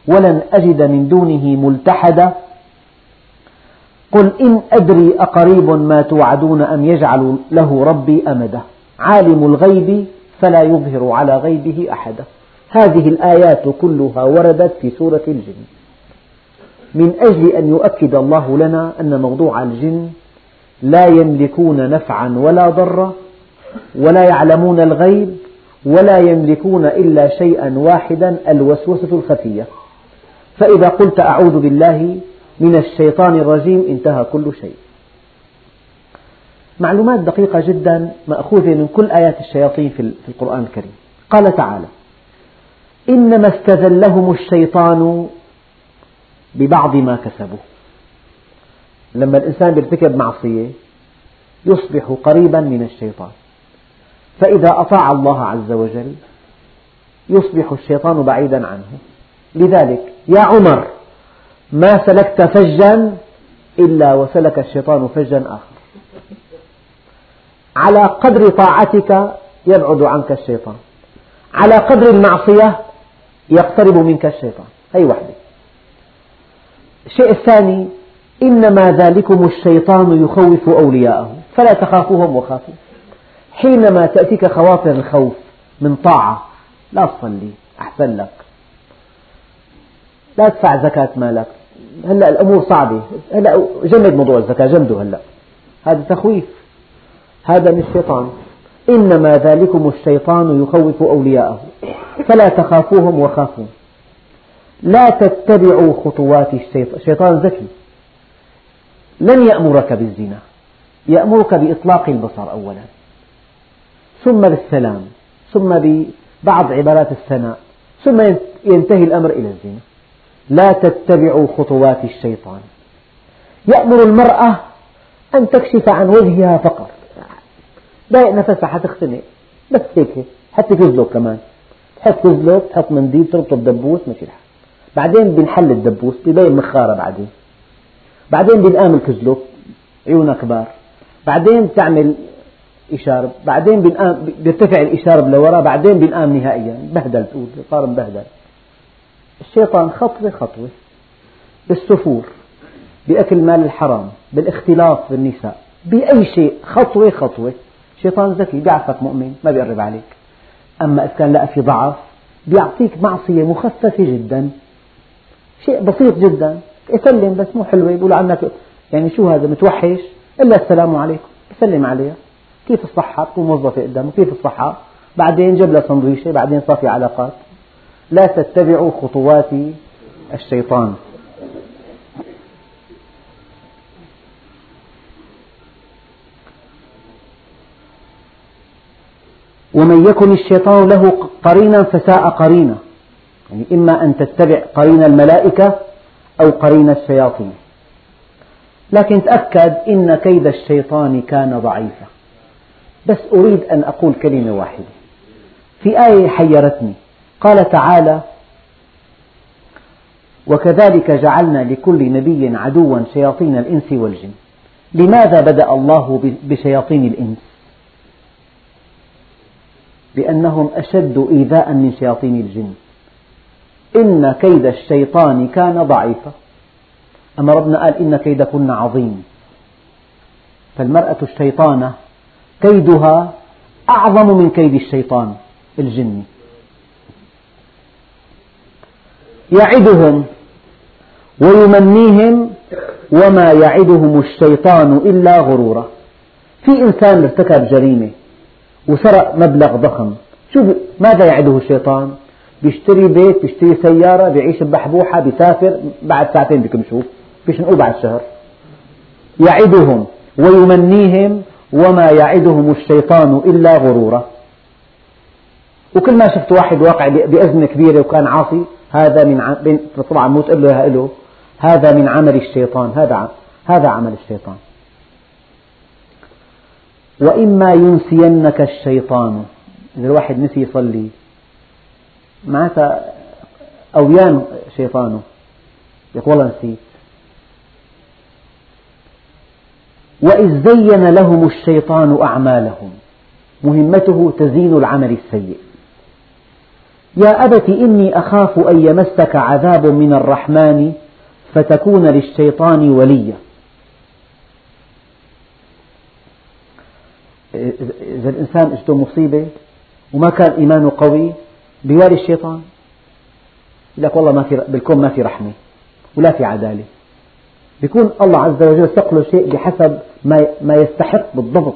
ولن أجد من دونه ملتحدا. قل إن أدري أقريب ما توعدون أم يجعل له ربي أمدا. عالم الغيب فلا يظهر على غيبه أحدا. هذه الآيات كلها وردت في سورة الجن. من أجل أن يؤكد الله لنا أن موضوع الجن لا يملكون نفعا ولا ضرا ولا يعلمون الغيب ولا يملكون إلا شيئا واحدا الوسوسة الخفية. فإذا قلت أعوذ بالله من الشيطان الرجيم انتهى كل شيء. معلومات دقيقة جدا مأخوذة من كل آيات الشياطين في القرآن الكريم. قال تعالى إنما استذلهم الشيطان ببعض ما كسبوا. لما الإنسان يرتكب معصية يصبح قريبا من الشيطان. فإذا أطاع الله عز وجل يصبح الشيطان بعيدا عنه. لذلك يا عمر ما سلكت فجا إلا وسلك الشيطان فجا آخر. على قدر طاعتك يبعد عنك الشيطان. على قدر المعصية يقترب منك الشيطان. هي وحدة. الشيء الثاني إنما ذلكم الشيطان يخوف أولياءه. فلا تخافوهم وخافوا. حينما تأتيك خواطر الخوف من طاعة لا تصلي أحسن لك. لا تدفع زكاة مالك. هلا الأمور صعبة. هلا جمد موضوع الزكاة جمده هلا. هذا تخويف. هذا من الشيطان. إنما ذلكم الشيطان يخوف أولياءه. فلا تخافوهم وخافون. لا تتبعوا خطوات الشيطان الشيطان ذكي لن يأمرك بالزنا. يأمرك بإطلاق البصر أولا. ثم بالسلام ثم ببعض عبارات الثناء ثم ينتهي الأمر إلى الزنا. لا تتبعوا خطوات الشيطان. يأمر المرأة أن تكشف عن وجهها فقط. ضايق نفسها حتختنق. بس هيك حتى تزلق كمان. تحط تزلق تحط منديل تربط الدبوس ماشي الحال بعدين بنحل الدبوس ببين مخارة بعدين. بعدين بنقام الكزلق عيونها كبار. بعدين بتعمل إشارة بعدين بنقام بيرتفع الإشارة لورا بعدين بنقام نهائيا بهدل تقول صار مبهدل. الشيطان خطوة خطوة بالسفور بأكل مال الحرام بالاختلاط بالنساء بأي شيء خطوة خطوة. شيطان ذكي بيعرفك مؤمن ما بيقرب عليك. أما إذا كان لقى في ضعف بيعطيك معصية مخففة جدا. شيء بسيط جدا. يسلم بس مو حلوة يقول عنك يعني شو هذا متوحش؟ إلا السلام عليكم يسلم عليها. كيف الصحة؟ تكون موظفة قدامه كيف الصحة؟ بعدين جاب لها سندويشة بعدين صافي علاقات. لا تتبعوا خطوات الشيطان. ومن يكن الشيطان له قرينا فساء قرينا. يعني إما أن تتبع قرين الملائكة أو قرين الشياطين. لكن تأكد إن كيد الشيطان كان ضعيفا. بس أريد أن أقول كلمة واحدة. في آية حيرتني. قال تعالى وكذلك جعلنا لكل نبي عدوا شياطين الإنس والجن. لماذا بدأ الله بشياطين الإنس؟ لأنهم أشد إيذاء من شياطين الجن. إن كيد الشيطان كان ضعيفا. أما ربنا قال إن كيدكن عظيم. فالمرأة الشيطانة كيدها أعظم من كيد الشيطان الجني يعدهم ويمنيهم وما يعدهم الشيطان إلا غرورا. في إنسان ارتكب جريمة وسرق مبلغ ضخم. شو ماذا يعده الشيطان؟ بيشتري بيت بيشتري سيارة بيعيش ببحبوحة بيسافر بعد ساعتين بكمشوه بيشنقوه بعد شهر. يعدهم ويمنيهم وما يعدهم الشيطان إلا غرورا. وكل ما شفت واحد واقع بأزمة كبيرة وكان عاصي هذا من طبعا مو تقول له له. هذا من عمل الشيطان. هذا هذا عمل الشيطان. وإما ينسينك الشيطان. إذا الواحد نسي يصلي. معناتها أويان شيطانه. يقول والله نسيت. وإذ زين لهم الشيطان أعمالهم. مهمته تزيين العمل السيء. يا أبت إني أخاف أن يمسك عذاب من الرحمن فتكون للشيطان وليا. إذا الإنسان اجته مصيبة وما كان إيمانه قوي بيوالي الشيطان. يقول لك والله ما في بالكون ما في رحمة ولا في عدالة. يكون الله عز وجل سقله شيء بحسب ما يستحق بالضبط.